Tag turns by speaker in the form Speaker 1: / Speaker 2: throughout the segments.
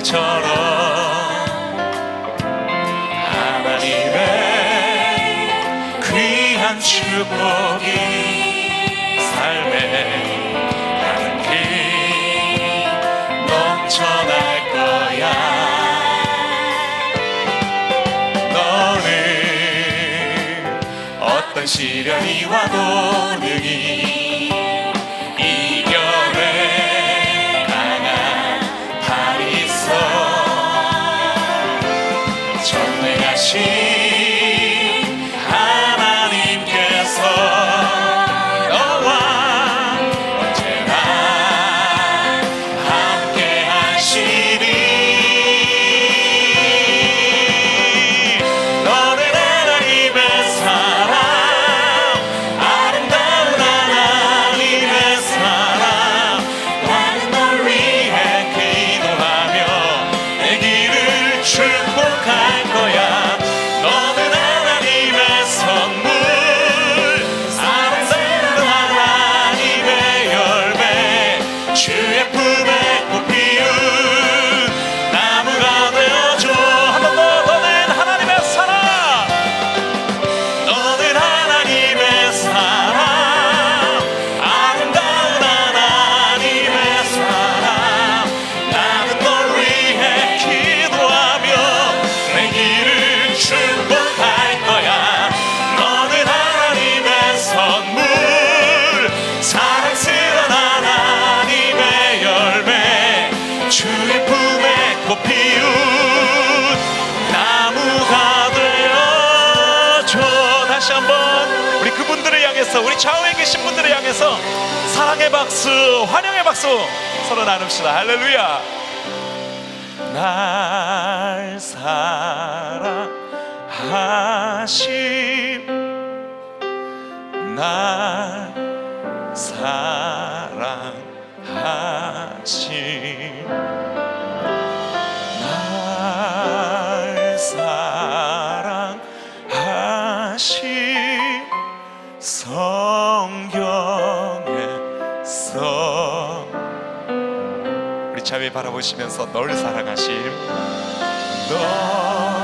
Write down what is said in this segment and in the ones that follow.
Speaker 1: 노래처럼 하나님의 귀한 축복이 삶에 가는 길 넘쳐날 거야. 너는 어떤 시련이 와도 능히 향해서 우리 좌우에 계신 분들을 향해서 사랑의 박수, 환영의 박수 서로 나눕시다. 할렐루야. 날 사랑하심 날 사랑하심 성경에서. 우리 자매 바라보시면서 널 사랑하심. 널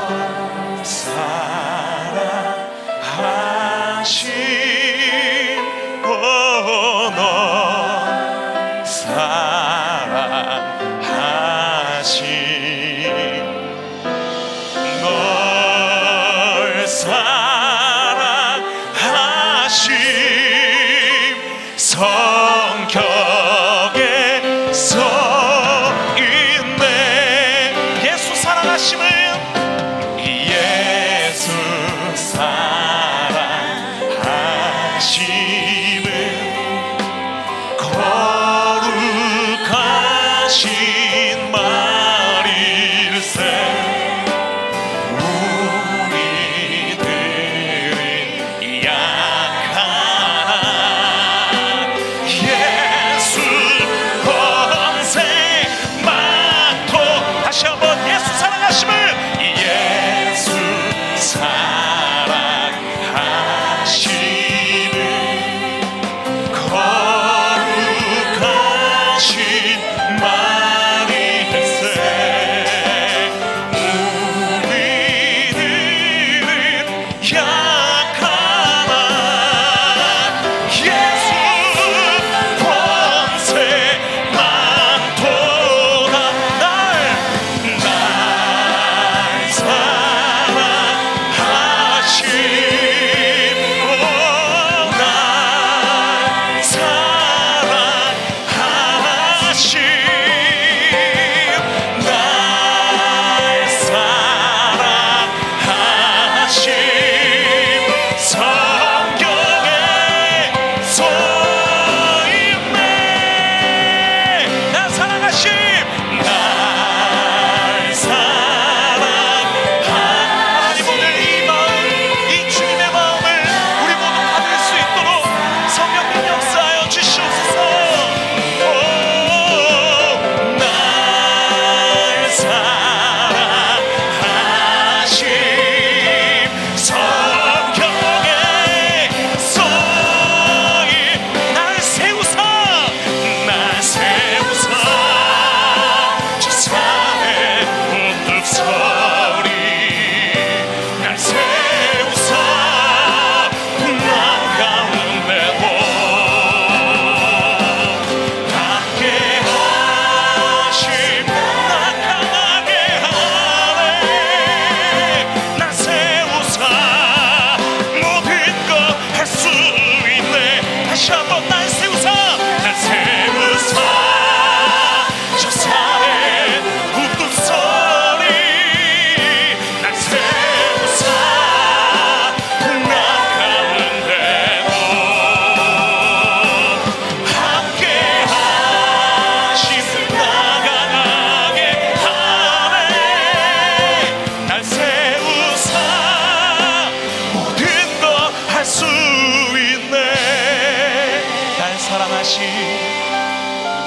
Speaker 1: 사랑하신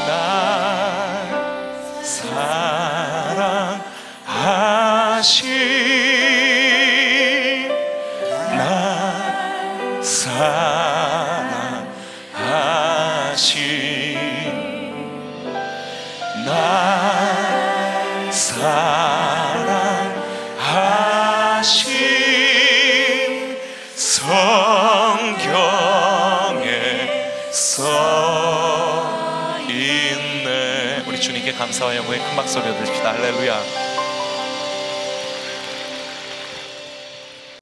Speaker 1: 날 사랑. 주님께 감사와 영광의 큰 박수 올려드립시다. 할렐루야